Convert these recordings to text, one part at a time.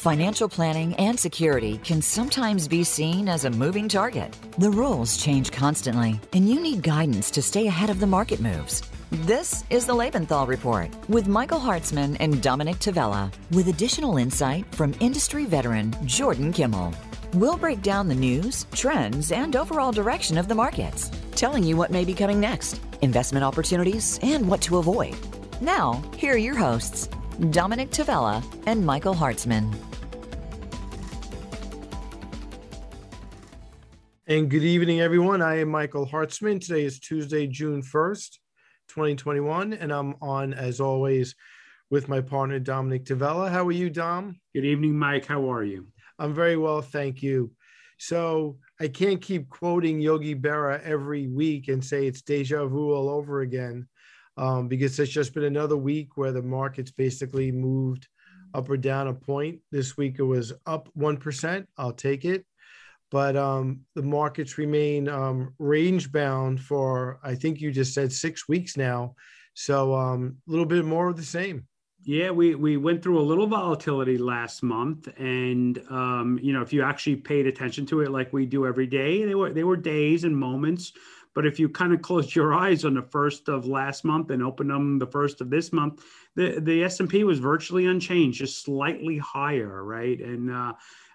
Financial planning and security can sometimes be seen as a moving target. The rules change constantly, and you need guidance to stay ahead of the market moves. This is the Lebenthal Report with Michael Hartzman and Dominick Tavella, with additional insight from industry veteran Jordan Kimmel. We'll break down the news, trends, and overall direction of the markets, telling you what may be coming next, investment opportunities, and what to avoid. Now, here are your hosts, Dominick Tavella and Michael Hartzman. And good evening, everyone. I am Michael Hartzman. Today is Tuesday, June 1st. 2021. And I'm on, as always, with my partner, Dominick Tavella. How are you, Dom? Good evening, Mike. How are you? I'm very well, thank you. So I can't keep quoting Yogi Berra every week and say it's deja vu all over again, um, because it's just been another week where the market's basically moved up or down a point. This week it was up 1%. I'll take it but um, the markets remain um, range bound for I think you just said six weeks now. So um, a little bit more of the same. Yeah, we we went through a little volatility last month, and um, you know if you actually paid attention to it like we do every day, they were they were days and moments. But if you kind of closed your eyes on the first of last month and opened them the first of this month, the the S and P was virtually unchanged, just slightly higher, right? And uh,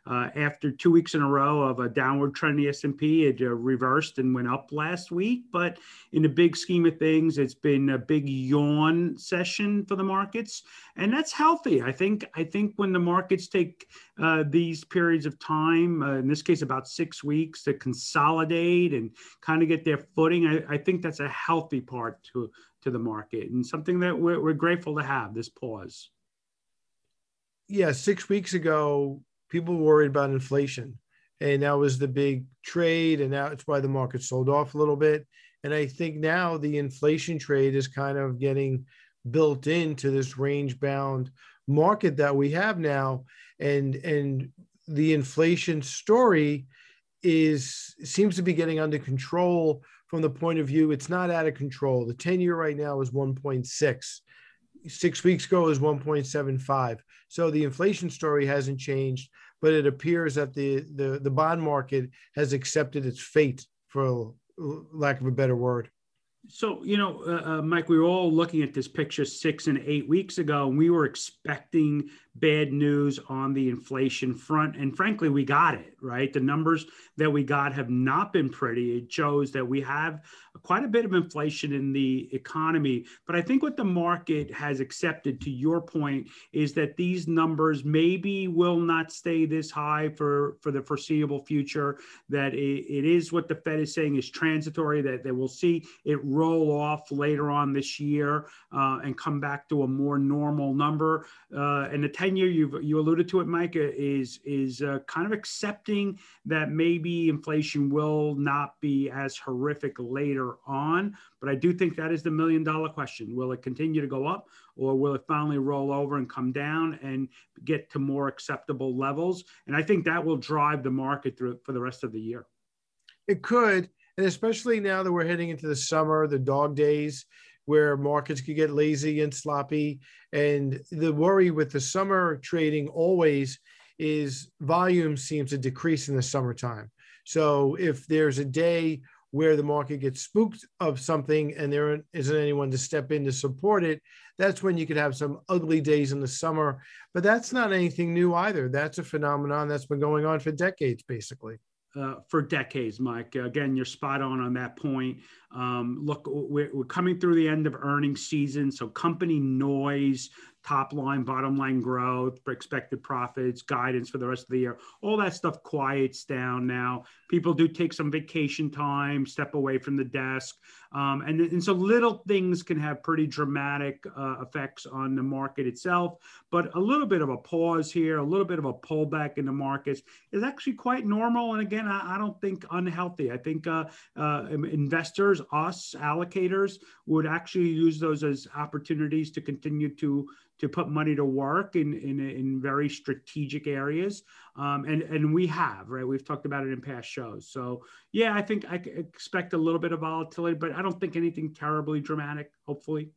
uh, after two weeks in a row of a downward trend, the S&P it uh, reversed and went up last week. But in the big scheme of things, it's been a big yawn session for the markets, and that's healthy. I think. I think when the markets take uh, these periods of time, uh, in this case about six weeks, to consolidate and kind of get their footing, I, I think that's a healthy part to to the market and something that we're, we're grateful to have this pause. Yeah, six weeks ago, people worried about inflation. And that was the big trade. And now it's why the market sold off a little bit. And I think now the inflation trade is kind of getting built into this range bound market that we have now. And, and the inflation story is seems to be getting under control from the point of view it's not out of control the 10 year right now is 1.6 six weeks ago is 1.75. So the inflation story hasn't changed, but it appears that the, the, the bond market has accepted its fate, for lack of a better word. So, you know, uh, uh, Mike, we were all looking at this picture six and eight weeks ago, and we were expecting bad news on the inflation front. And frankly, we got it, right? The numbers that we got have not been pretty. It shows that we have quite a bit of inflation in the economy. But I think what the market has accepted, to your point, is that these numbers maybe will not stay this high for, for the foreseeable future, that it, it is what the Fed is saying is transitory, that, that we'll see it roll off later on this year uh, and come back to a more normal number. Uh, and the 10 year, you you alluded to it, Mike, is, is uh, kind of accepting that maybe inflation will not be as horrific later on. But I do think that is the million dollar question. Will it continue to go up or will it finally roll over and come down and get to more acceptable levels? And I think that will drive the market through for the rest of the year. It could. And especially now that we're heading into the summer, the dog days, where markets could get lazy and sloppy. And the worry with the summer trading always is volume seems to decrease in the summertime. So if there's a day where the market gets spooked of something and there isn't anyone to step in to support it, that's when you could have some ugly days in the summer. But that's not anything new either. That's a phenomenon that's been going on for decades, basically. Uh, for decades, Mike. Again, you're spot on on that point. Um, look, we're, we're, coming through the end of earnings season, so company noise, top line, bottom line growth, expected profits, guidance for the rest of the year. All that stuff quiets down now. People do take some vacation time, step away from the desk. Um, and, and so little things can have pretty dramatic uh, effects on the market itself. But a little bit of a pause here, a little bit of a pullback in the markets is actually quite normal. And again, I, I don't think unhealthy. I think uh, uh, investors, us allocators, would actually use those as opportunities to continue to to put money to work in in, in very strategic areas. Um, and and we have right? We've talked about it in past shows. So yeah i think i expect a little bit of volatility but i don't think anything terribly dramatic hopefully.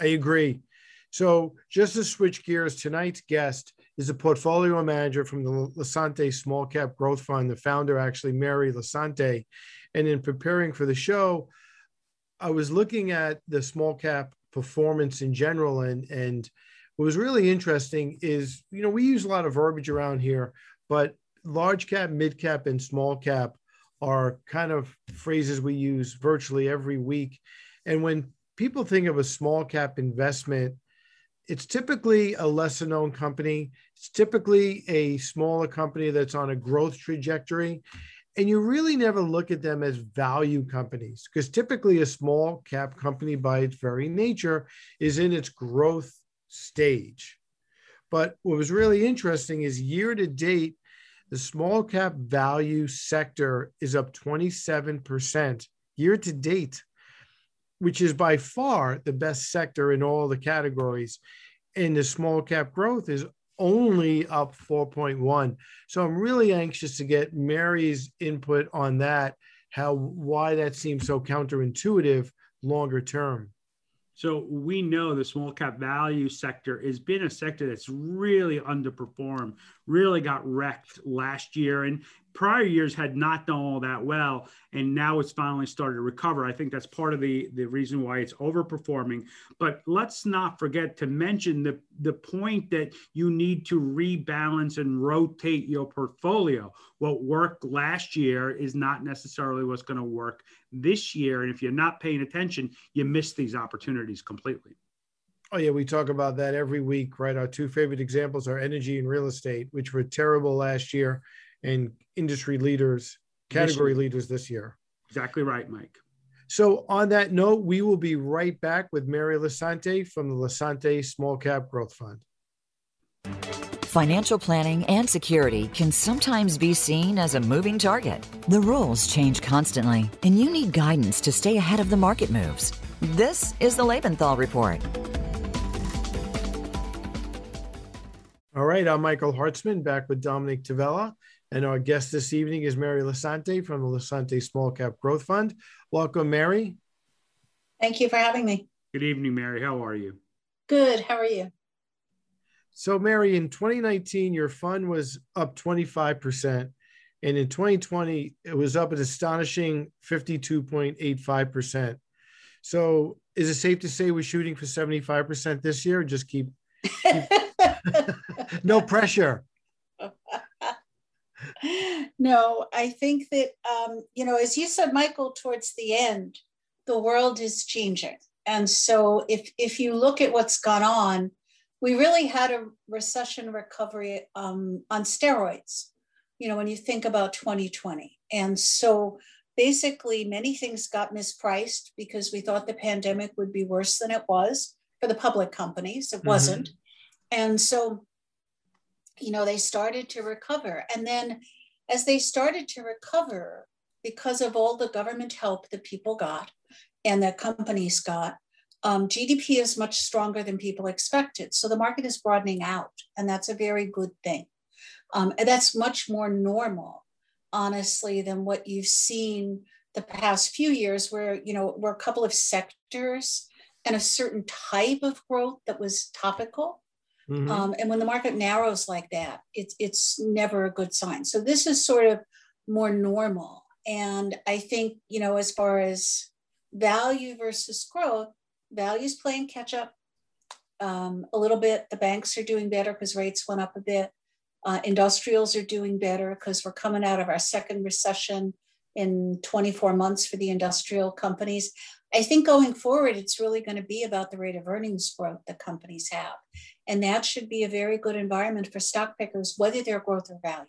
I agree so just to switch gears tonight's guest is a portfolio manager from the Lisanti Small Cap Growth Fund, the founder, actually, Mary Lisanti. And in preparing for the show, I was looking at the small cap performance in general. And, and what was really interesting is, you know, we use a lot of verbiage around here, but large cap, mid cap, and small cap are kind of phrases we use virtually every week. And when people think of a small cap investment, it's typically a lesser known company. It's typically a smaller company that's on a growth trajectory. And you really never look at them as value companies because typically a small cap company, by its very nature, is in its growth stage. But what was really interesting is year to date, the small cap value sector is up 27% year to date which is by far the best sector in all the categories. And the small cap growth is only up 4.1. So I'm really anxious to get Mary's input on that, how why that seems so counterintuitive longer term. So we know the small cap value sector has been a sector that's really underperformed, really got wrecked last year. And prior years had not done all that well and now it's finally started to recover. I think that's part of the the reason why it's overperforming. But let's not forget to mention the the point that you need to rebalance and rotate your portfolio. What worked last year is not necessarily what's going to work this year. And if you're not paying attention you miss these opportunities completely Oh yeah, we talk about that every week, right? Our two favorite examples are energy and real estate, which were terrible last year and industry leaders, category leaders this year. Exactly right, Mike. So, on that note, we will be right back with Mary Lisanti from the Lisanti Small Cap Growth Fund. Financial planning and security can sometimes be seen as a moving target. The rules change constantly, and you need guidance to stay ahead of the market moves. This is the Lebenthal Report. All right, I'm Michael Hartzman back with Dominick Tavella. And our guest this evening is Mary Lisanti from the Lisanti Small Cap Growth Fund. Welcome, Mary. Thank you for having me. Good evening, Mary. How are you? Good. How are you? So, Mary, in 2019, your fund was up 25%. And in 2020, it was up an astonishing 52.85%. So, is it safe to say we're shooting for 75% this year? Just keep, keep no pressure. no, I think that, um, you know, as you said, Michael, towards the end, the world is changing. And so if, if you look at what's gone on, we really had a recession recovery um, on steroids, you know, when you think about 2020. And so basically, many things got mispriced because we thought the pandemic would be worse than it was for the public companies. It mm-hmm. wasn't. And so you know, they started to recover. And then as they started to recover, because of all the government help that people got and that companies got, um, GDP is much stronger than people expected. So the market is broadening out, and that's a very good thing. Um, and that's much more normal, honestly, than what you've seen the past few years, where you know were a couple of sectors and a certain type of growth that was topical Mm-hmm. Um, and when the market narrows like that, it's it's never a good sign. So this is sort of more normal. And I think, you know, as far as value versus growth, values playing catch up um, a little bit. The banks are doing better because rates went up a bit. Uh, industrials are doing better because we're coming out of our second recession in 24 months for the industrial companies. I think going forward, it's really going to be about the rate of earnings growth that companies have. And that should be a very good environment for stock pickers, whether they're growth or value.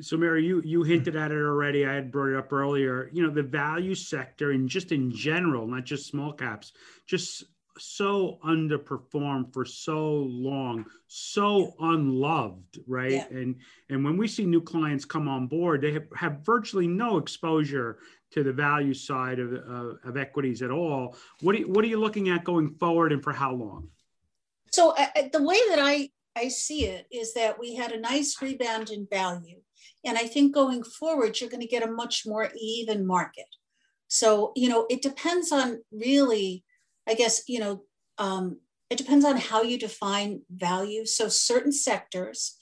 So, Mary, you you hinted at it already. I had brought it up earlier. You know, the value sector and just in general, not just small caps, just so underperformed for so long, so unloved, right? Yeah. And and when we see new clients come on board, they have, have virtually no exposure to the value side of, uh, of equities at all. What you, what are you looking at going forward and for how long? So uh, the way that I, I see it is that we had a nice rebound in value. And I think going forward, you're going to get a much more even market. So, you know, it depends on really, I guess, you know, um, it depends on how you define value. So certain sectors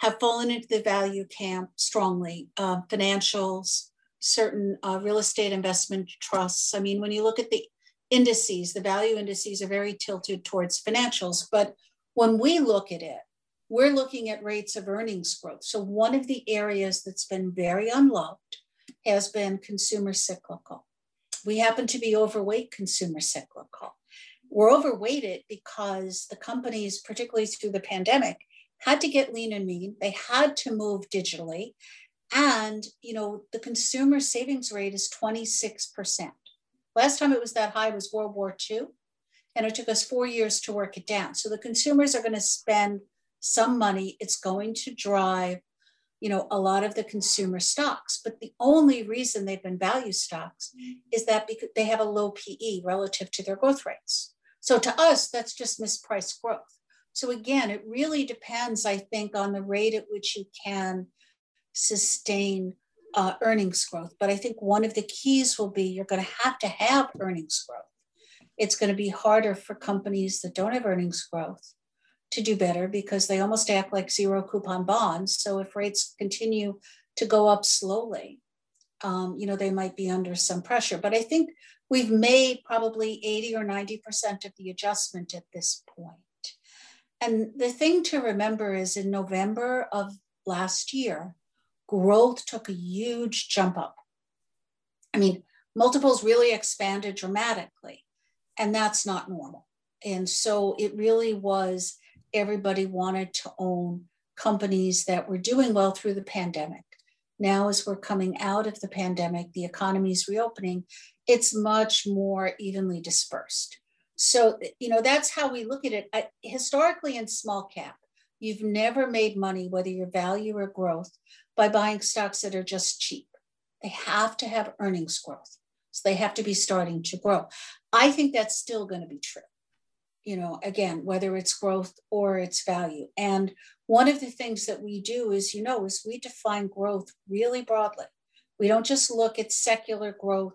have fallen into the value camp strongly. Uh, financials, certain uh, real estate investment trusts. I mean, when you look at the indices, the value indices are very tilted towards financials. But when we look at it, we're looking at rates of earnings growth. So one of the areas that's been very unloved has been consumer cyclical. We happen to be overweight consumer cyclical. We're overweighted because the companies, particularly through the pandemic, had to get lean and mean. They had to move digitally. And, you know, the consumer savings rate is 26%. Last time it was that high was World War II. And it took us four years to work it down. So the consumers are going to spend some money. It's going to drive, you know, a lot of the consumer stocks. But the only reason they've been value stocks is that because they have a low PE relative to their growth rates. So to us, that's just mispriced growth. So again, it really depends, I think, on the rate at which you can sustain uh, earnings growth. But I think one of the keys will be you're going to have to have earnings growth. It's going to be harder for companies that don't have earnings growth to do better because they almost act like zero coupon bonds. So if rates continue to go up slowly, um, you know, they might be under some pressure. But I think we've made probably 80 or 90% of the adjustment at this point. And the thing to remember is in November of last year, growth took a huge jump up. I mean, multiples really expanded dramatically, and that's not normal. And so it really was everybody wanted to own companies that were doing well through the pandemic. Now, as we're coming out of the pandemic, the economy is reopening, it's much more evenly dispersed. So, you know, that's how we look at it. I, historically, in small cap, you've never made money, whether you're value or growth, by buying stocks that are just cheap. They have to have earnings growth. So they have to be starting to grow. I think that's still going to be true. You know, again, whether it's growth or it's value. And one of the things that we do is, you know, is we define growth really broadly. We don't just look at secular growth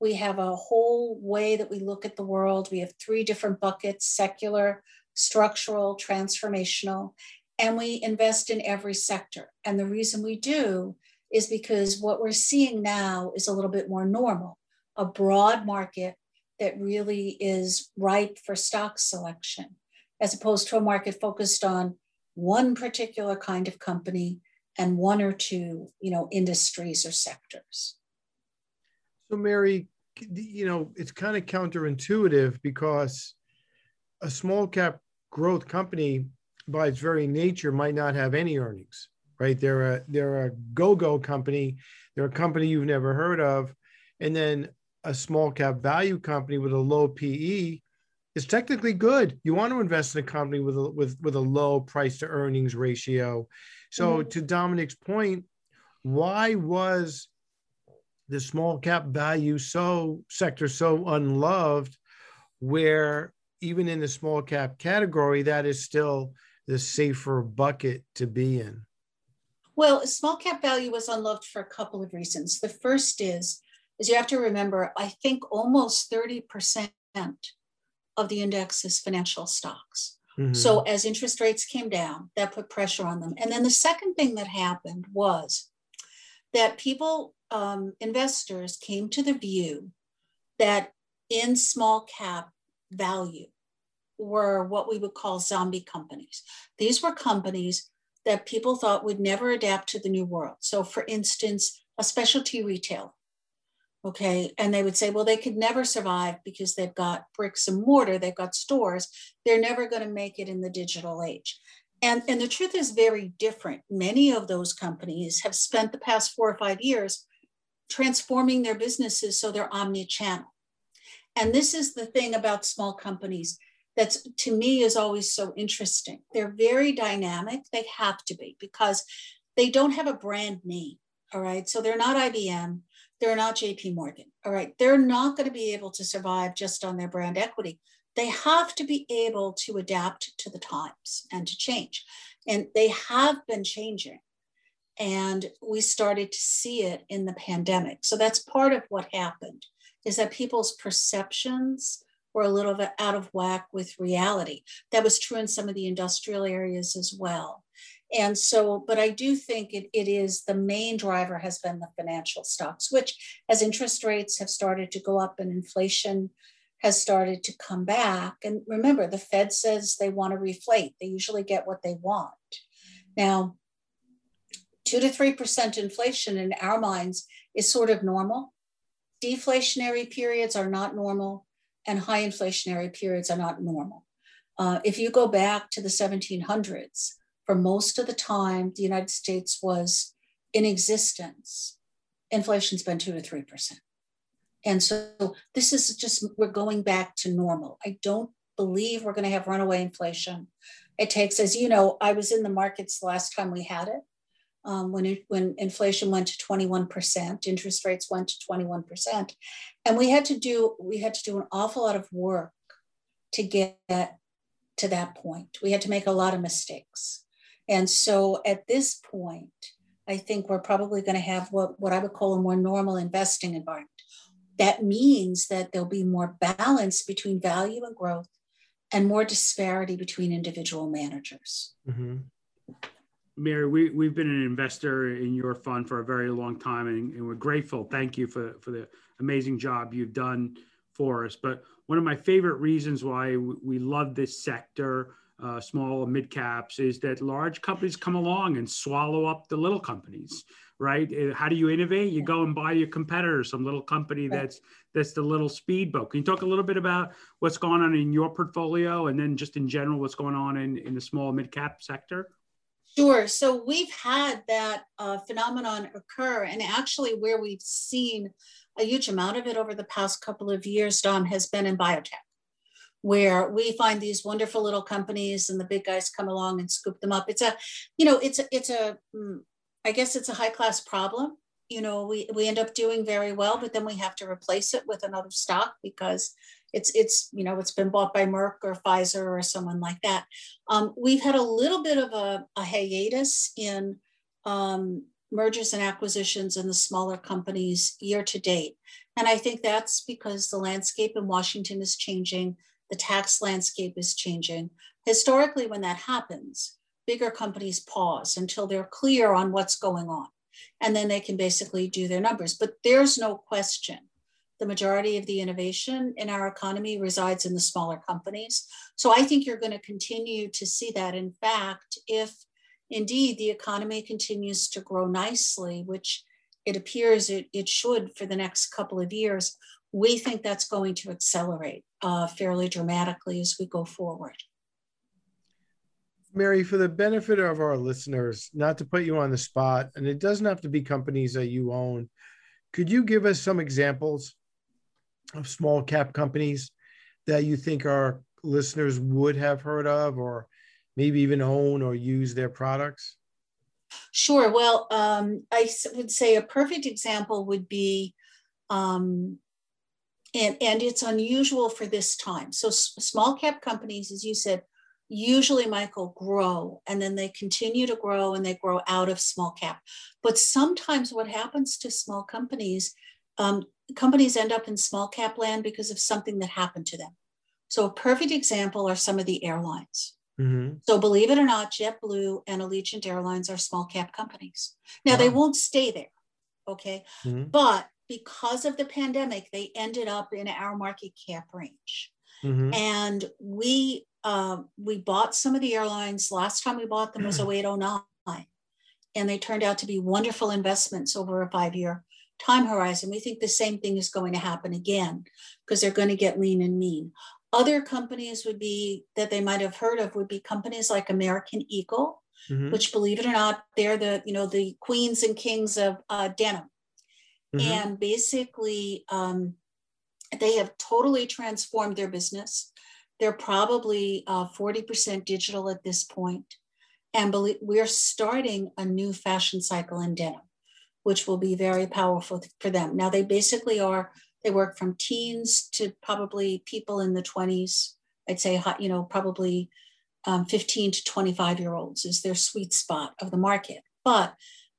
we have a whole way that we look at the world. We have three different buckets secular, structural, transformational, and we invest in every sector. And the reason we do is because what we're seeing now is a little bit more normal a broad market that really is ripe for stock selection, as opposed to a market focused on one particular kind of company and one or two you know industries or sectors so, Mary, you know, it's kind of counterintuitive because a small cap growth company, by its very nature, might not have any earnings, right? They're a they're a go-go company. They're a company you've never heard of, and then a small cap value company with a low PE is technically good. You want to invest in a company with a, with with a low price to earnings ratio. So, mm-hmm. to Dominick's point, why was the small cap value so sector so unloved where even in the small cap category that is still the safer bucket to be in? Well small cap value was unloved for a couple of reasons. The first is is you have to remember i think almost 30% of the index is financial stocks. Mm-hmm. so as interest rates came down that put pressure on them. And then the second thing that happened was that people um, investors came to the view that in small cap value were what we would call zombie companies. These were companies that people thought would never adapt to the new world. So, for instance, a specialty retailer. Okay. And they would say, well, they could never survive because they've got bricks and mortar, they've got stores. They're never going to make it in the digital age. And, and the truth is very different. Many of those companies have spent the past four or five years transforming their businesses so they're omni-channel. And this is the thing about small companies that's to me is always so interesting. They're very dynamic. They have to be because they don't have a brand name. All right. So they're not IBM. They're not JP Morgan. All right. They're not going to be able to survive just on their brand equity. They have to be able to adapt to the times and to change. And they have been changing. And we started to see it in the pandemic. So that's part of what happened is that people's perceptions were a little bit out of whack with reality. That was true in some of the industrial areas as well. And so, but I do think it, it is the main driver has been the financial stocks, which as interest rates have started to go up and inflation has started to come back. And remember, the Fed says they want to reflate, they usually get what they want. Now, two to 3% inflation in our minds is sort of normal. Deflationary periods are not normal, and high inflationary periods are not normal. Uh, if you go back to the 1700s, for most of the time the United States was in existence, inflation's been two to three percent. And so this is just we're going back to normal. I don't believe we're going to have runaway inflation. It takes, as you know, I was in the markets the last time we had it. Um, when it, when inflation went to 21%, interest rates went to 21%, and we had to do we had to do an awful lot of work to get to that point. We had to make a lot of mistakes. And so at this point, I think we're probably going to have what, what I would call a more normal investing environment. That means that there'll be more balance between value and growth and more disparity between individual managers. Mm-hmm. Mary, we, we've been an investor in your fund for a very long time and, and, we're grateful. Thank you for, for the amazing job you've done for us. But one of my favorite reasons why we love this sector uh, small and mid caps is that large companies come along and swallow up the little companies right? Uh, how do you innovate? You go and buy your competitor some little company that's that's the little speedboat. Can you talk a little bit about what's going on in your portfolio and then just in general what's going on in, in the small mid cap sector Sure. So we've had that uh, phenomenon occur, and actually, where we've seen a huge amount of it over the past couple of years, Dom, has been in biotech where we find these wonderful little companies and the big guys come along and scoop them up. It's a, you know, it's a, it's a, mm, guess it's a high class problem. You know, we, we end up doing very well, but then we have to replace it with another stock because it's, it's, you know, it's been bought by Merck or Pfizer or someone like that. Um, we've had a little bit of a, a hiatus in um, mergers and acquisitions in the smaller companies year to date. And I think that's because the landscape in Washington is changing the tax landscape is changing. Historically, when that happens, bigger companies pause until they're clear on what's going on. And then they can basically do their numbers. But there's no question the majority of the innovation in our economy resides in the smaller companies. So I think you're going to continue to see that. In fact, if indeed the economy continues to grow nicely, which it appears it, it should for the next couple of years, we think that's going to accelerate uh, fairly dramatically as we go forward. Mary, for the benefit of our listeners, not to put you on the spot, and it doesn't have to be companies that you own, could you give us some examples of small cap companies that you think our listeners would have heard of or maybe even own or use their products? Sure. Well, um, I would say a perfect example would be um, and, and it's unusual for this time. So small cap companies, as you said, usually Michael grow and then they continue to grow and they grow out of small cap. But sometimes what happens to small companies, um, companies end up in small cap land because of something that happened to them. So a perfect example are some of the airlines. Mm-hmm. So believe it or not, JetBlue and Allegiant Airlines are small cap companies. Now wow. they won't stay there, okay? Mm-hmm. But because of the pandemic, they ended up in our market cap range. Mm-hmm. And we uh, we bought some of the airlines. Last time we bought them was 0809. And they turned out to be wonderful investments over a five year time horizon. We think the same thing is going to happen again because they're going to get lean and mean. Other companies would be that they might have heard of would be companies like American Eagle, mm-hmm. which believe it or not, they're the, you know, the queens and kings of uh, denim. Mm-hmm. And basically, um, they have totally transformed their business. They're probably uh, 40% digital at this. And believe, we're starting a new fashion cycle in denim, which will be very powerful for them. Now, they basically are, they work from teens to probably people in the 20s. I'd say, you know, probably um, 15 to 25 year olds is their sweet spot of the market. But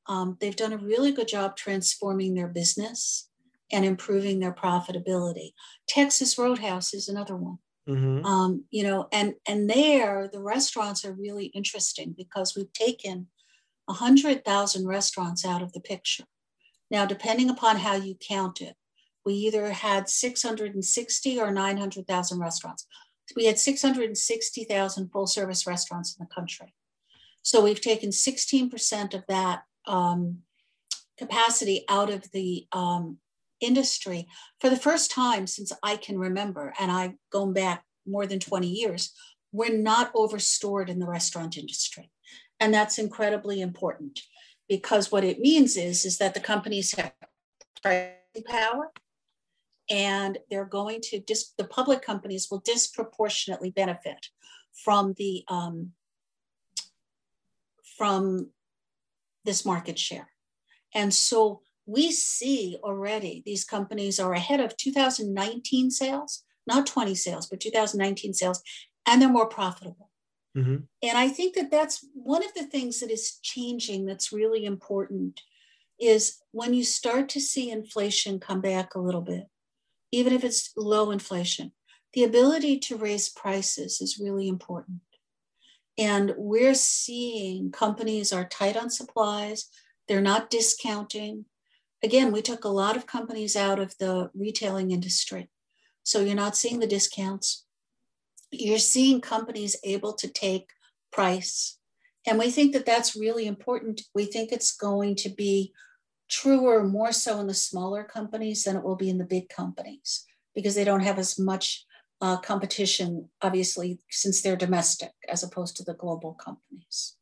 um, they've done a really good job transforming their business and improving their profitability. Texas Roadhouse is another one. Mm-hmm. Um, you know, and and there the restaurants are really interesting because we've taken a hundred thousand restaurants out of the picture. Now, depending upon how you count it, we either had 660 or 900,000 restaurants. We had 660,000 full service restaurants in the country. So we've taken 16% of that um, capacity out of the um, industry for the first time since I can remember, and I've gone back more than 20 years, we're not overstored in the restaurant industry. And that's incredibly important because what it means is, is that the companies have pricing power and they're going to, dis- the public companies will disproportionately benefit from the, um, from this market share. And so we see already these companies are ahead of 2019 sales, not 20 sales, but 2019 sales, and they're more profitable. Mm-hmm. And I think that that's one of the things that is changing that's really important is when you start to see inflation come back a little bit, even if it's low inflation, the ability to raise prices is really important. And we're seeing companies are tight on supplies, they're not discounting. Again, we took a lot of companies out of the retailing industry. So you're not seeing the discounts. You're seeing companies able to take price. And we think that that's really important. We think it's going to be truer more so in the smaller companies than it will be in the big companies because they don't have as much uh, competition, obviously, since they're domestic as opposed to the global companies.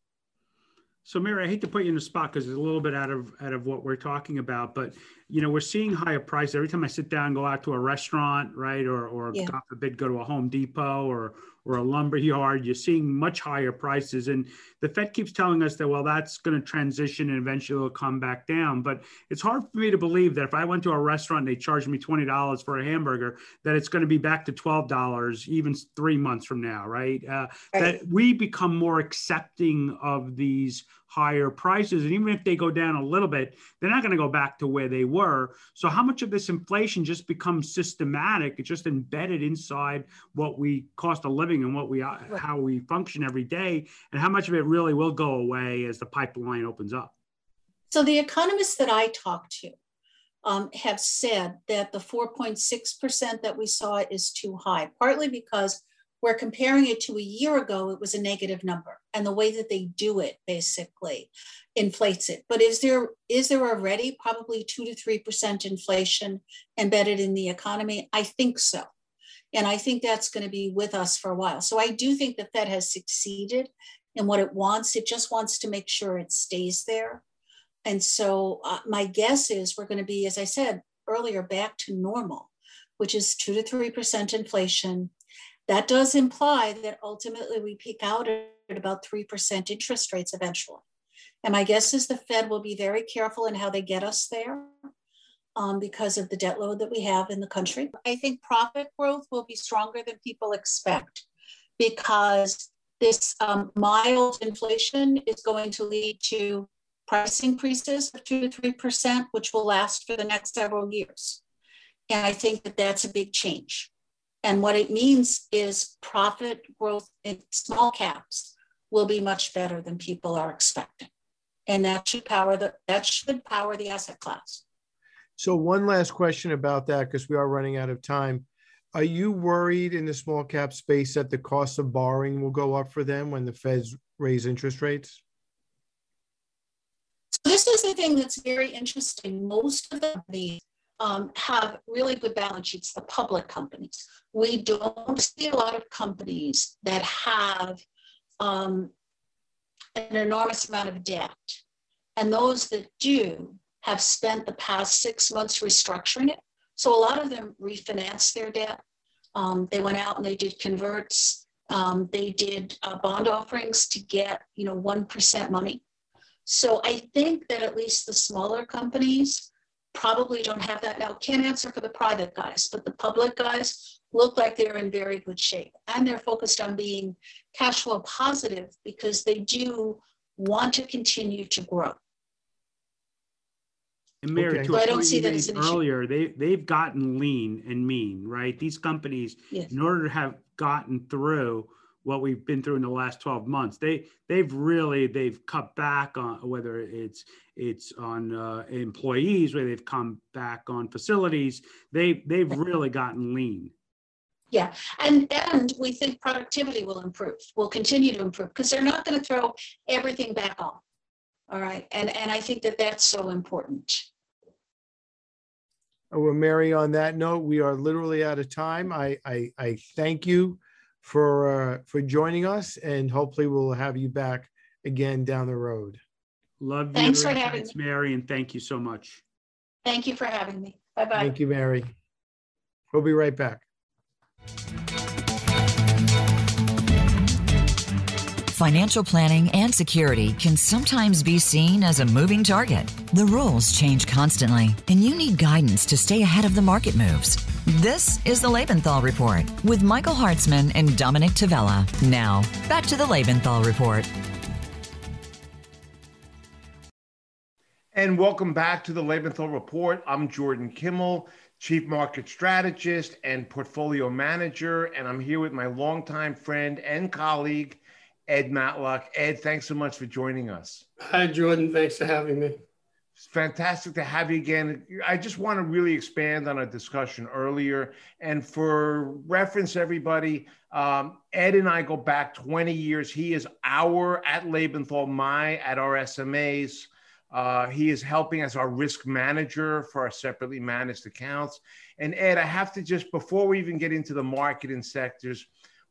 So, Mary, I hate to put you in the spot because it's a little bit out of out of what we're talking about, but you know, we're seeing higher prices every time I sit down, go out to a restaurant, right, or or yeah. God forbid, go to a Home Depot or or a lumber yard, you're seeing much higher prices. And the Fed keeps telling us that, well, that's going to transition and eventually it'll come back down. But it's hard for me to believe that if I went to a restaurant and they charged me $20 for a hamburger, that it's going to be back to $12 even three months from now, right? Uh, right. That we become more accepting of these higher prices. And even if they go down a little bit, they're not going to go back to where they were. So, how much of this inflation just becomes systematic? It's just embedded inside what we cost of living and what we uh, how we function every day, and how much of it really will go away as the pipeline opens up. So, the economists that I talked to um, have said that the 4.6% that we saw is too high, partly because we're comparing it to a year ago, it was a negative number. And the way that they do it basically inflates it. But is there is there already probably two to three percent inflation embedded in the economy? I think so. And I think that's going to be with us for a while. So I do think the Fed has succeeded in what it wants. It just wants to make sure it stays there. And so uh, my guess is we're going to be, as I said earlier, back to normal, which is two to three percent inflation that does imply that ultimately we peak out at about 3% interest rates eventually. And my guess is the Fed will be very careful in how they get us there um, because of the debt load that we have in the country. I think profit growth will be stronger than people expect because this um, mild inflation is going to lead to price increases of 2 to 3%, which will last for the next several years. And I think that that's a big change. And what it means is profit growth in small caps will be much better than people are expecting. And that should power the that should power the asset class. So one last question about that, because we are running out of time. Are you worried in the small cap space that the cost of borrowing will go up for them when the Feds raise interest rates? So this is the thing that's very interesting. Most of the um, have really good balance sheets, the public companies. We don't see a lot of companies that have um, an enormous amount of debt. And those that do have spent the past six months restructuring it. So a lot of them refinanced their debt. Um, they went out and they did converts. Um, they did uh, bond offerings to get, you know, 1% money. So I think that at least the smaller companies probably don't have that now. Can't answer for the private guys, but the public guys look like they're in very good shape. And they're focused on being cash flow positive because they do want to continue to grow. And Mary, Okay. to So a I don't see that as an issue. earlier, they they've gotten lean and mean, right? These companies, Yes. in order to have gotten through what we've been through in the last 12 months, they they've really they've cut back on whether it's it's on uh, employees, whether they've come back on facilities, they they've really gotten lean. Yeah, and and we think productivity will improve, will continue to improve, because they're not going to throw everything back on. All right, and and I think that that's so important. Well, Mary, on that note, we are literally out of time. I, I, I thank you for, uh, for joining us and hopefully we'll have you back again down the road. Love you. Thanks for having insights, Mary, and thank you so much. Thank you for having me. Bye bye. Thank you, Mary. We'll be right back. Financial planning and security can sometimes be seen as a moving target. The rules change constantly, and you need guidance to stay ahead of the market moves. This is the Lebenthal Report with Michael Hartzman and Dominick Tavella. Now, back to the Lebenthal Report. And welcome back to the Lebenthal Report. I'm Jordan Kimmel, Chief Market Strategist and Portfolio Manager, and I'm here with my longtime friend and colleague, Ed Matluck. Ed, thanks so much for joining us. Hi, Jordan. Thanks for having me. It's fantastic to have you again. I just want to really expand on a discussion earlier. And for reference, everybody, um, Ed and I go back 20 years. He is our at Lebenthal, my at our SMAs. Uh, he is helping as our risk manager for our separately managed accounts. And Ed, I have to just, before we even get into the market and sectors,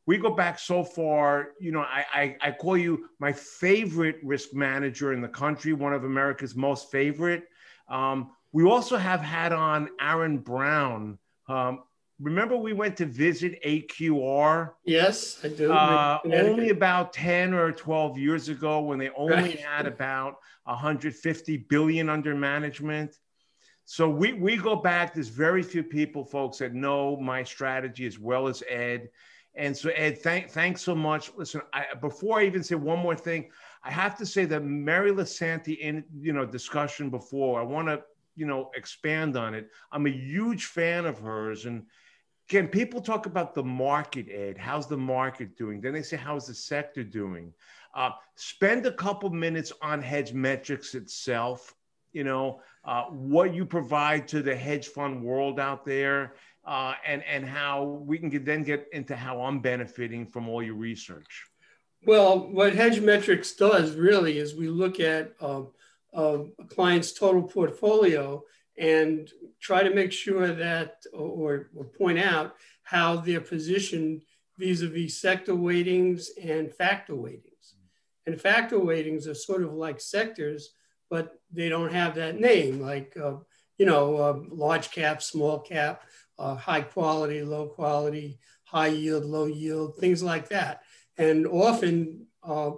we go back so far. You know, I, I, I call you my favorite risk manager in the country, one of America's most favorite. Um, we also have had on Aaron Brown. Um, remember, we went to visit AQR Yes, I do. uh, only about 10 or 12 years ago when they only Right. had about 150 billion under management. So we, we go back, there's very few people, folks, that know my strategy as well as Ed. And so Ed, thank, thanks so much. Listen, I, before I even say one more thing, I have to say that Mary Lisanti in, you know, discussion before, I want to, you know, expand on it. I'm a huge fan of hers and Again, people talk about the market, Ed. How's the market doing? Then they say, how's the sector doing? Uh, spend a couple minutes on Hedgemetrics itself. You know uh, what you provide to the hedge fund world out there, uh, and and how we can get, then get into how I'm benefiting from all your research. Well, what Hedgemetrics does really is we look at um, uh, a client's total portfolio and try to make sure that, or, or point out how they're positioned vis-a-vis sector weightings and factor weightings. And factor weightings are sort of like sectors, but they don't have that name, like, uh, you know, uh, large cap, small cap, uh, high quality, low quality, high yield, low yield, things like that. And often uh,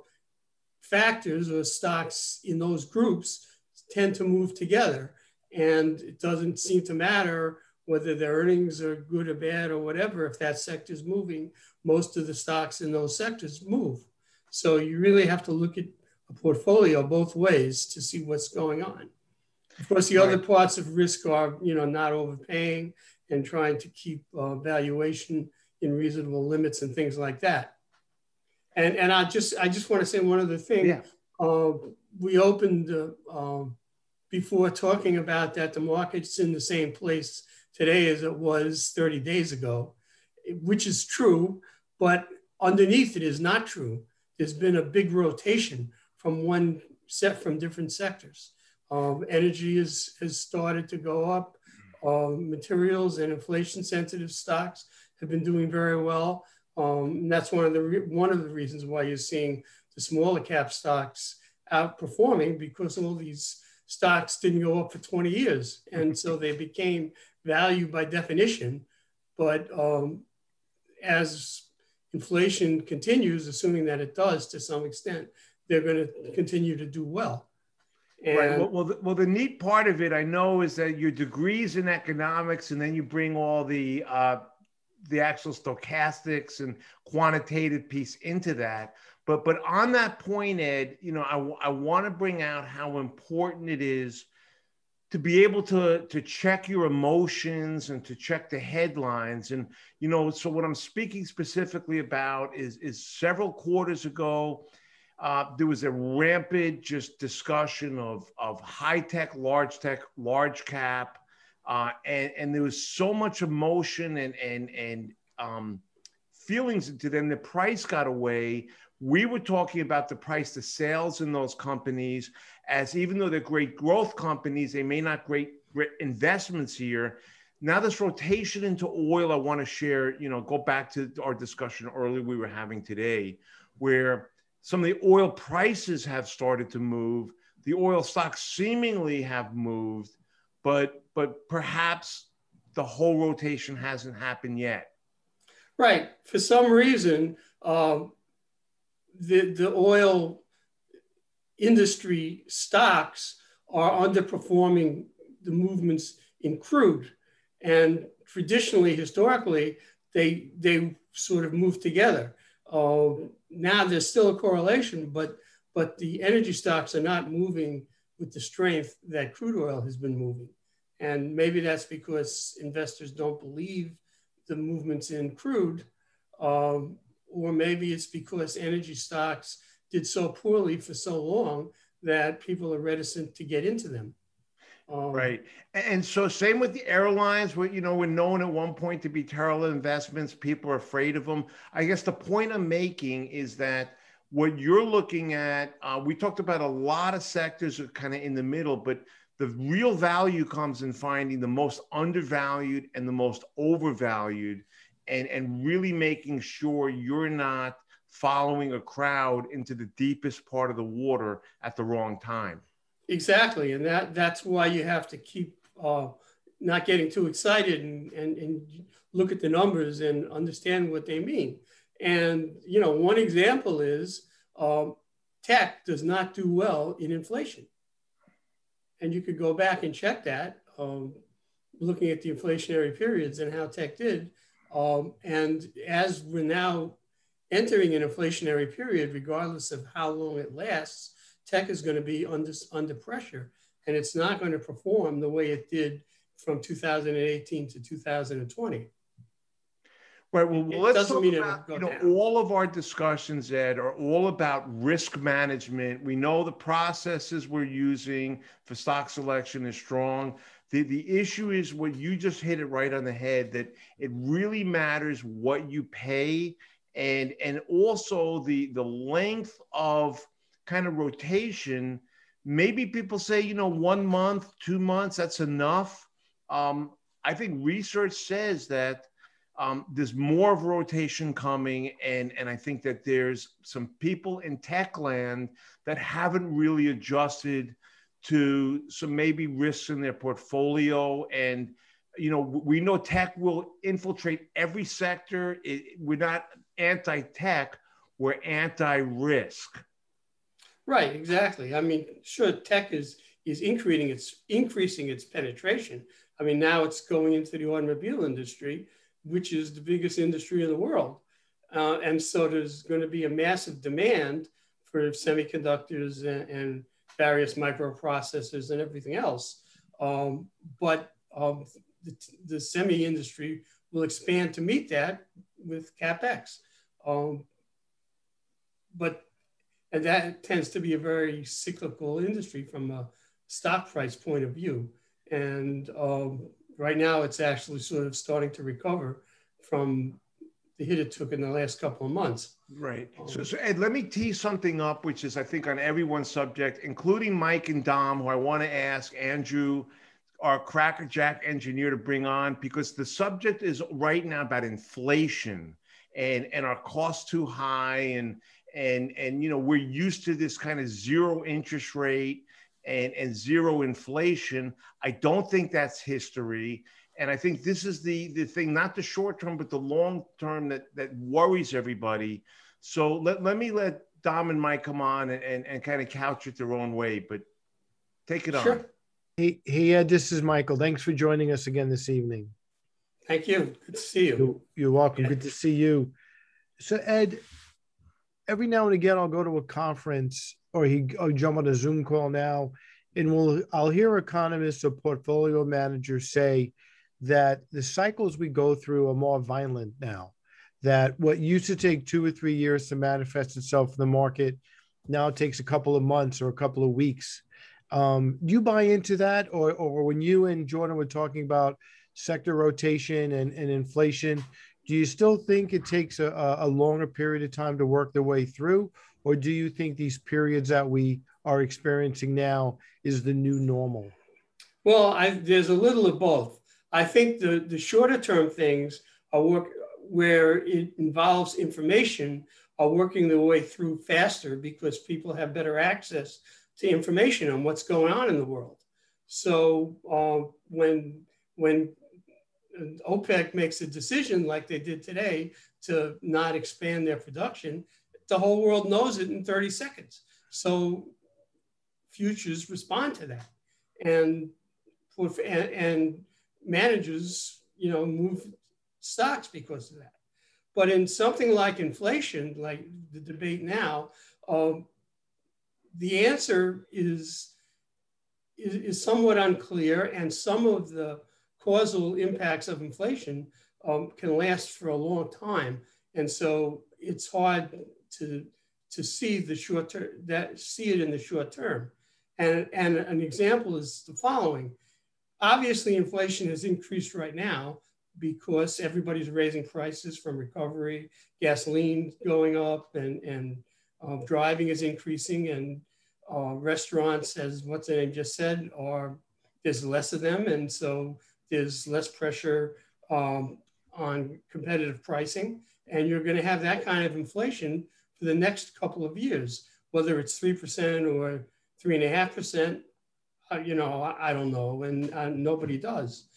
factors or stocks in those groups tend to move together. And it doesn't seem to matter whether their earnings are good or bad or whatever. If that sector is moving, most of the stocks in those sectors move. So you really have to look at a portfolio both ways to see what's going on. Of course, the other parts of risk are, you know, not overpaying and trying to keep uh, valuation in reasonable limits and things like that. And and I just I just want to say one other thing. Yeah. Uh, we opened uh, um, before talking about that the market's in the same place today as it was 30 days ago, which is true, but underneath it is not true. There's been a big rotation from one set from different sectors. Um, energy is, has started to go up. Um, materials and inflation sensitive stocks have been doing very well. Um, and that's one of the re- one of the reasons why you're seeing the smaller cap stocks outperforming because all these stocks didn't go up for 20 years, and so they became value by definition. But um, as inflation continues, assuming that it does to some extent, they're going to continue to do well. And right. Well, well, the, well, the neat part of it, I know, is that your degrees in economics, and then you bring all the uh, the actual stochastics and quantitative piece into that. But but on that point, Ed, you know, I, I want to bring out how important it is to be able to to check your emotions and to check the headlines and you know so what i'm speaking specifically about is is several quarters ago uh, there was a rampant just discussion of of high tech large tech large cap uh, and and there was so much emotion and and and um, feelings into them the price got away we were talking about the price to sales in those companies as even though they're great growth companies, they may not great, great investments here. Now this rotation into oil, I want to share, you know, go back to our discussion earlier we were having today, where some of the oil prices have started to move. The oil stocks seemingly have moved, but but perhaps the whole rotation hasn't happened yet. Right. For some reason, um, the, the oil industry stocks are underperforming the movements in crude. And traditionally, historically, they, they sort of move together. Uh, now there's still a correlation, but, but the energy stocks are not moving with the strength that crude oil has been moving. And maybe that's because investors don't believe the movements in crude. Um, or maybe it's because energy stocks did so poorly for so long that people are reticent to get into them. Um, right. And so same with the airlines, where you know we're known at one point to be terrible investments. People are afraid of them. I guess the point I'm making is that what you're looking at, uh, we talked about a lot of sectors are kind of in the middle, but the real value comes in finding the most undervalued and the most overvalued and and really making sure you're not following a crowd into the deepest part of the water at the wrong time exactly and that that's why you have to keep uh, not getting too excited and, and and look at the numbers and understand what they mean. And you know one example is um, tech does not do well in inflation. And you could go back and check that um, looking at the inflationary periods and how tech did um, and as we're now entering an inflationary period, regardless of how long it lasts, tech is going to be under, under pressure and it's not going to perform the way it did from 2018 to 2020. Right. Well, let's talk about, you know, down. all of our discussions, Ed, are all about risk management. We know the processes we're using for stock selection is strong. The, the issue is what you just hit it right on the head that it really matters what you pay and and also the the length of kind of rotation maybe people say you know one month two months that's enough. Um, i think research says that um, there's more of rotation coming and and i think that there's some people in tech land that haven't really adjusted to some maybe risks in their portfolio. And you know we know tech will infiltrate every sector. It, we're not anti-tech we're anti-risk right exactly i mean sure tech is is increasing its increasing its penetration i mean now it's going into the automobile industry which is the biggest industry in the world uh, and so there's going to be a massive demand for semiconductors and, and various microprocessors and everything else. Um, but um, the, the, semi industry will expand to meet that with capex. Um, but and that tends to be a very cyclical industry from a stock price point of view. And um, right now, it's actually sort of starting to recover from the hit it took in the last couple of months. Right. So, so, Ed, let me tee something up, which is, I think, on everyone's subject, including Mike and Dom, who I want to ask Andrew, our crackerjack engineer, to bring on, because the subject is right now about inflation and and our costs too high, and and and you know we're used to this kind of zero interest rate and and zero inflation. I don't think that's history. And I think this is the the thing, not the short term, but the long term that that worries everybody. So let, let me let Dom and Mike come on and, and, and kind of couch it their own way, but take it sure. on. Hey, hey, uh, Ed, this is Michael. Thanks for joining us again this evening. Thank you. Good to see you. You're, you're welcome. Good to see you. So, Ed, every now and again, I'll go to a conference or he I'll jump on a Zoom call now and we'll I'll hear economists or portfolio managers say that the cycles we go through are more violent now. That what used to take two or three years to manifest itself in the market now takes a couple of months or a couple of weeks. Um, you buy into that, or, or when you and Jordan were talking about sector rotation and, and inflation, do you still think it takes a, a longer period of time to work their way through? Or do you think these periods that we are experiencing now is the new normal? Well, I, there's a little of both. I think the, the shorter term things are work where it involves information are working their way through faster because people have better access to information on what's going on in the world. So uh, when when OPEC makes a decision like they did today to not expand their production, the whole world knows it in 30 seconds. So futures respond to that, and and, managers, you know, move stocks because of that. But in something like inflation, like the debate now, um, the answer is, is, is, somewhat unclear, and some of the causal impacts of inflation um, can last for a long time. And so it's hard to, to see the short term, that see it in the short term. And, and an example is the following. Obviously, inflation has increased right now, because everybody's raising prices from recovery, gasoline going up, and, and uh, driving is increasing, and uh, restaurants, as what's the name just said, are there's less of them, and so there's less pressure um, on competitive pricing, and you're going to have that kind of inflation for the next couple of years, whether it's three percent or three and a half percent. Uh, you know, I, I, don't know, and uh, nobody does,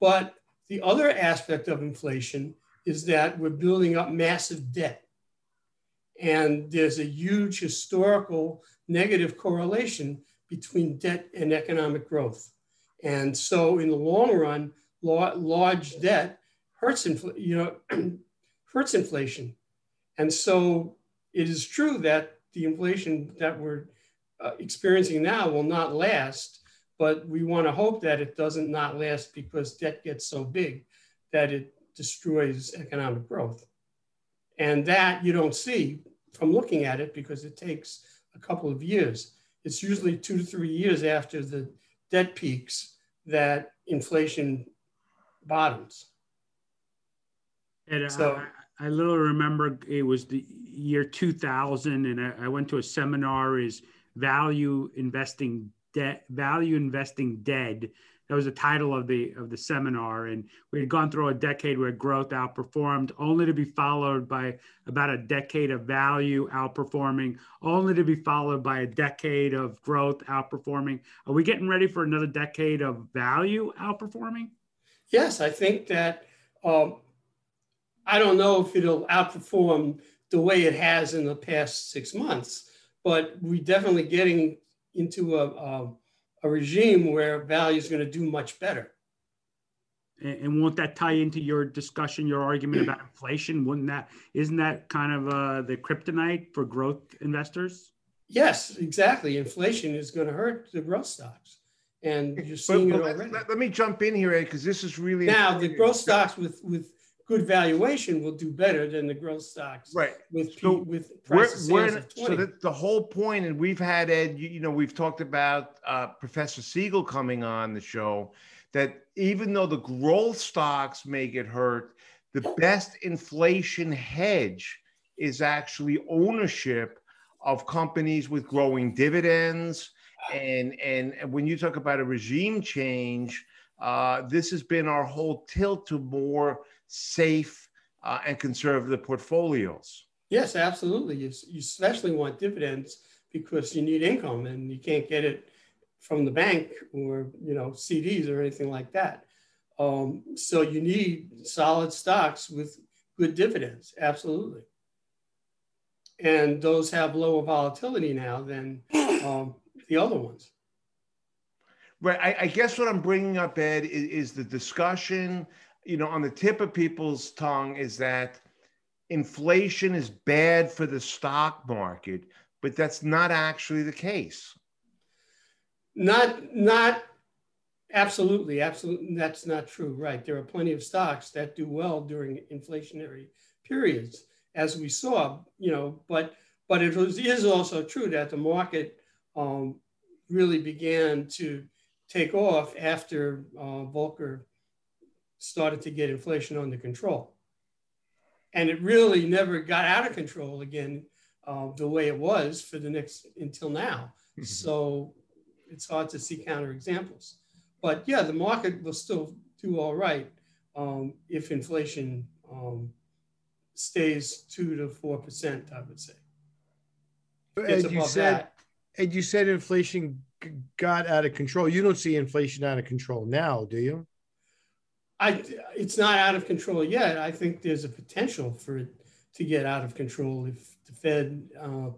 but the other aspect of inflation is that we're building up massive debt. And there's a huge historical negative correlation between debt and economic growth. And so in the long run, large debt hurts, infl- you know, hurts inflation. And so it is true that the inflation that we're uh, experiencing now will not last but we want to hope that it doesn't not last because debt gets so big that it destroys economic growth. And that you don't see from looking at it because it takes a couple of years. It's usually two to three years after the debt peaks that inflation bottoms. And so, I, I literally remember it was the year 2000, and I, I went to a seminar is value investing dead value investing dead that was the title of the of the seminar. And we had gone through a decade where growth outperformed only to be followed by about a decade of value outperforming only to be followed by a decade of growth outperforming. Are we getting ready for another decade of value outperforming? Yes i think that um, i don't know if it'll outperform the way it has in the past six months but we're definitely getting into a, a, a regime where value is going to do much better. And, and won't that tie into your discussion, your argument about inflation? Wouldn't that isn't that kind of uh, the kryptonite for growth investors? Yes, exactly. Inflation is going to hurt the growth stocks, and you're seeing but, but it already. Let, let, me jump in here, Ed, because this is really now the growth stocks with with good valuation will do better than the growth stocks. Right. With so with price we're, we're, So that the whole point, and we've had Ed, you, you know, we've talked about uh, Professor Siegel coming on the show, that even though the growth stocks may get hurt, the best inflation hedge is actually ownership of companies with growing dividends. And, and, and when you talk about a regime change, uh, this has been our whole tilt to more safe uh, and conservative portfolios. Yes, absolutely. You, you especially want dividends because you need income and you can't get it from the bank or you know CDs or anything like that. Um, so you need solid stocks with good dividends, absolutely. And those have lower volatility now than um, the other ones. Right. I, I, guess what I'm bringing up, Ed, is, is the discussion you know, on the tip of people's tongue is that inflation is bad for the stock market, but that's not actually the case. Not, not absolutely, absolutely. That's not true, right? There are plenty of stocks that do well during inflationary periods, as we saw, you know, but but it was, is also true that the market um, really began to take off after uh, Volcker started to get inflation under control. And it really never got out of control again uh, the way it was for the next until now. Mm-hmm. so it's hard to see counterexamples. But yeah, the market will still do all right um, if inflation um, stays two to four percent. I would say. As you said, that. and you said inflation got out of control. You don't see inflation out of control now, do you? I, it's not out of control yet. I think there's a potential for it to get out of control if the Fed. Uh,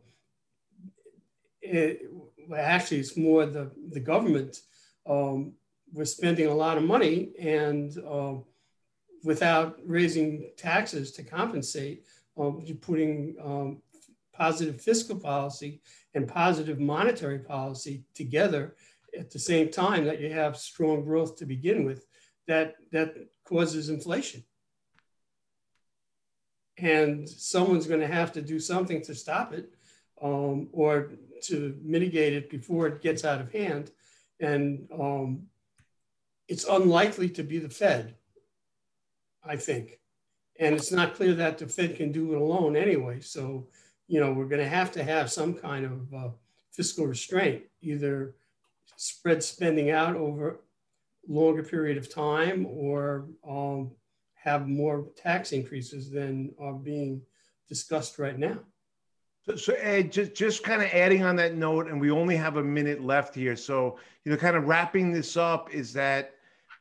it, well, actually, it's more the the government. Um, we're spending a lot of money, and uh, without raising taxes to compensate, um, you're putting um, positive fiscal policy and positive monetary policy together at the same time that you have strong growth to begin with that that causes inflation. And someone's going to have to do something to stop it um, or to mitigate it before it gets out of hand. And um, it's unlikely to be the fed i think. And it's not clear that the fed can do it alone anyway. So you know, we're going to have to have some kind of uh, fiscal restraint, either spread spending out over longer period of time or um, have more tax increases than are being discussed right now. So, so Ed, just, just kind of adding on that note, and we only have a minute left here. So, you know, kind of wrapping this up is that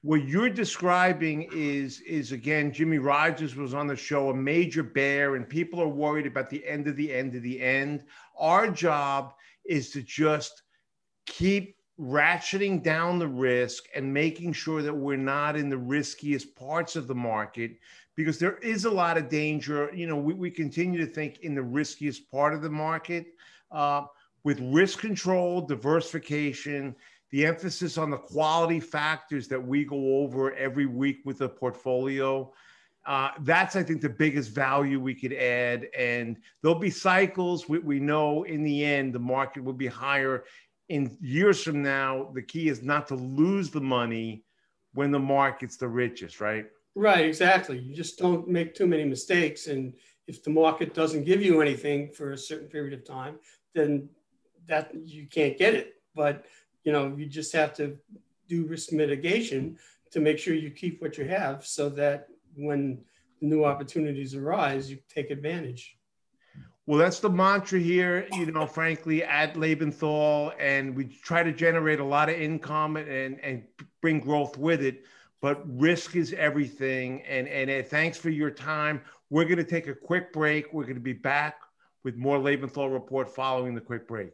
what you're describing is is again Jimmy Rogers was on the show a major bear and people are worried about the end of the end of the end our job is to just keep ratcheting down the risk and making sure that we're not in the riskiest parts of the market because there is a lot of danger you know we, we continue to think in the riskiest part of the market uh, with risk control diversification the emphasis on the quality factors that we go over every week with the portfolio. Uh, that's, I think, the biggest value we could add. And there'll be cycles. We, we know in the end, the market will be higher. In years from now, the key is not to lose the money when the market's the richest, right? Right, exactly. You just don't make too many mistakes. And if the market doesn't give you anything for a certain period of time, then that you can't get it. But you know, you just have to do risk mitigation to make sure you keep what you have so that when new opportunities arise, you take advantage. Well, that's the mantra here, you know, frankly, at Lebenthal. And we try to generate a lot of income and, and bring growth with it. But risk is everything. And, and thanks for your time. We're going to take a quick break. We're going to be back with more Lebenthal report following the quick break.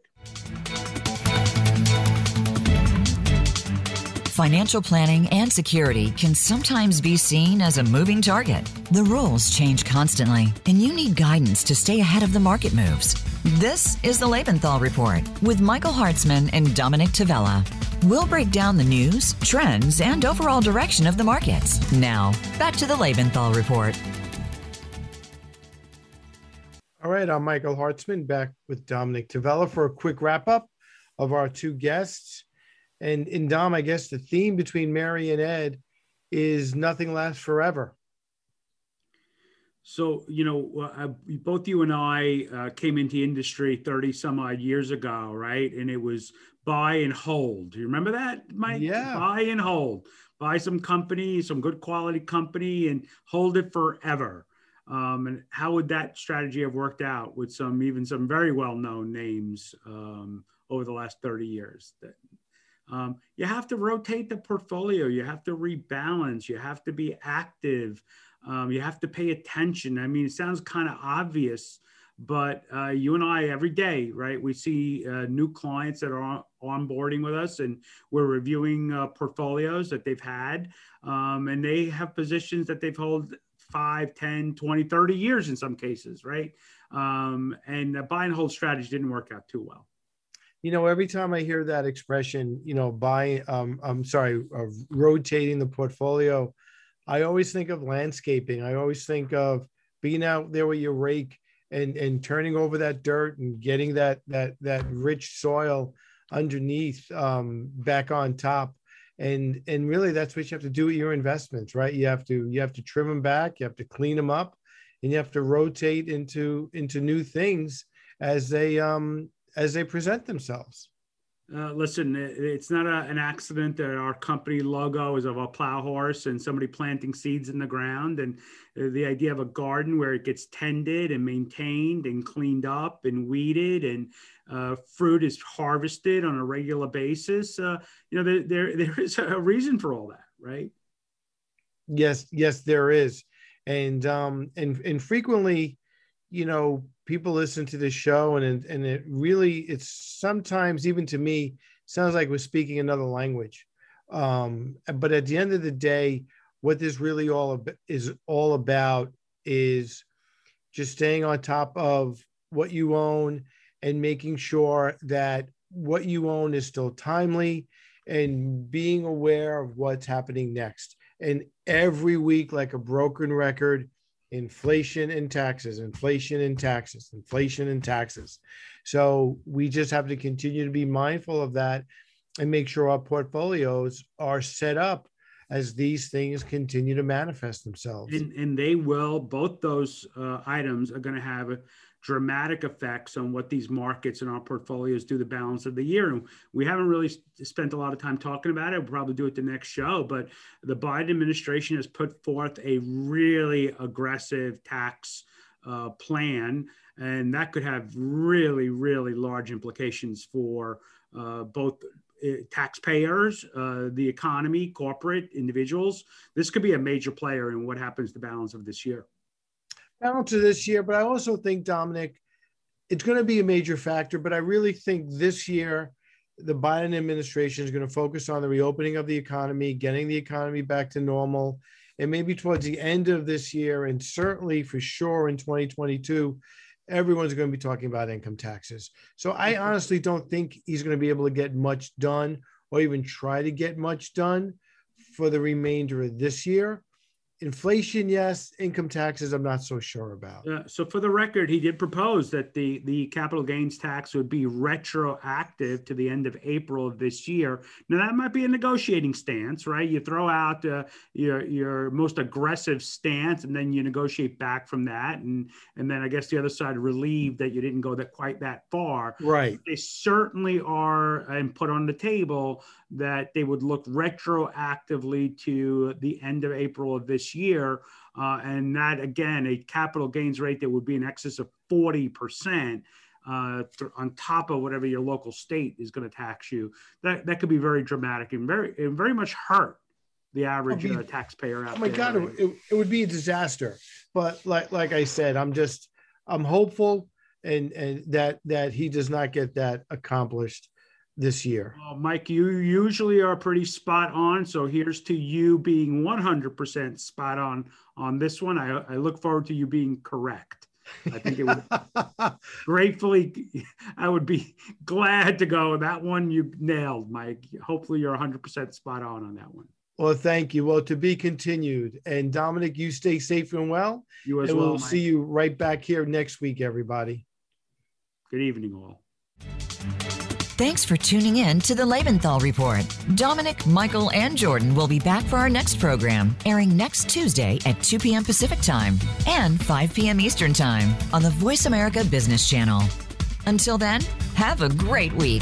Financial planning and security can sometimes be seen as a moving target. The rules change constantly, and you need guidance to stay ahead of the market moves. This is the Lebenthal Report with Michael Hartzman and Dominick Tavella. We'll break down the news, trends, and overall direction of the markets. Now, back to the Lebenthal Report. All right, I'm Michael Hartzman back with Dominick Tavella for a quick wrap up of our two guests. And in Dom, I guess the theme between Mary and Ed is nothing lasts forever. So, you know, uh, both you and I uh, came into industry 30 some odd years ago, right? And it was buy and hold. Do you remember that, Mike? Yeah. Buy and hold. Buy some company, some good quality company, and hold it forever. Um, and how would that strategy have worked out with some, even some very well known names um, over the last 30 years? That um, you have to rotate the portfolio. You have to rebalance. You have to be active. Um, you have to pay attention. I mean, it sounds kind of obvious, but uh, you and I every day, right? We see uh, new clients that are on, onboarding with us, and we're reviewing uh, portfolios that they've had, um, and they have positions that they've held 5, 10, 20, 30 years in some cases, right? Um, and the buy and hold strategy didn't work out too well. You know, every time I hear that expression, you know, buy, um, I'm sorry, rotating the portfolio, I always think of landscaping. I always think of being out there with your rake and and turning over that dirt and getting that that that rich soil underneath um, back on top. And and really, that's what you have to do with your investments, right? You have to you have to trim them back, you have to clean them up, and you have to rotate into into new things as they um as they present themselves. Uh, listen, it's not a, an accident that our company logo is of a plow horse and somebody planting seeds in the ground. And uh, the idea of a garden where it gets tended and maintained and cleaned up and weeded and uh, fruit is harvested on a regular basis. Uh, you know, there, there, there is a reason for all that, right? Yes, yes, there is. And, um, and, and frequently, you know, people listen to this show and and it really it's sometimes even to me sounds like we're speaking another language. Um, but at the end of the day what this really all ab- is all about is just staying on top of what you own and making sure that what you own is still timely and being aware of what's happening next. And every week like a broken record inflation and taxes, inflation and taxes, inflation and taxes. So we just have to continue to be mindful of that and make sure our portfolios are set up as these things continue to manifest themselves. And, and they will, both those uh, items are going to have dramatic effects on what these markets and our portfolios do the balance of the year. And we haven't really spent a lot of time talking about it. We'll probably do it the next show, but the Biden administration has put forth a really aggressive tax uh, plan, and that could have really, really large implications for uh, both uh, taxpayers, uh, the economy, corporate individuals. This could be a major player in what happens the balance of this year balance of this year, but I also think, Dominick, it's going to be a major factor. But I really think this year, the Biden administration is going to focus on the reopening of the economy, getting the economy back to normal. And maybe towards the end of this year, and certainly for sure in 2022, everyone's going to be talking about income taxes. So I mm-hmm. honestly don't think he's going to be able to get much done or even try to get much done for the remainder of this year inflation, yes. Income taxes, I'm not so sure about. Uh, so, for the record, he did propose that the the capital gains tax would be retroactive to the end of April of this year. Now, that might be a negotiating stance, right? You throw out uh, your your most aggressive stance, and then you negotiate back from that, and and then I guess the other side relieved that you didn't go that quite that far. Right. They certainly are, and put on the table that they would look retroactively to the end of April of this year. Uh, and that, again, a capital gains rate that would be in excess of 40%. Uh, th- on top of whatever your local state is going to tax you, that that could be very dramatic and very and very much hurt the average be, uh, taxpayer out there. oh my there. god it, it, would be a disaster but like like i said i'm just i'm hopeful and and that that he does not get that accomplished this year. Well, Mike, you usually are pretty spot on. So here's to you being 100% spot on on this one. I, I look forward to you being correct. I think it would gratefully, I would be glad to go. That one you nailed, Mike. Hopefully you're 100% spot on on that one. Well, thank you. Well, to be continued. And Dominick, you stay safe and well. You as and well. We'll Mike. see you right back here next week, everybody. Good evening, all. Thanks for tuning in to the Lebenthal Report. Dominick, Michael, and Jordan will be back for our next program, airing next Tuesday at 2 p.m. Pacific Time and 5 p.m. Eastern Time on the Voice America Business Channel. Until then, have a great week.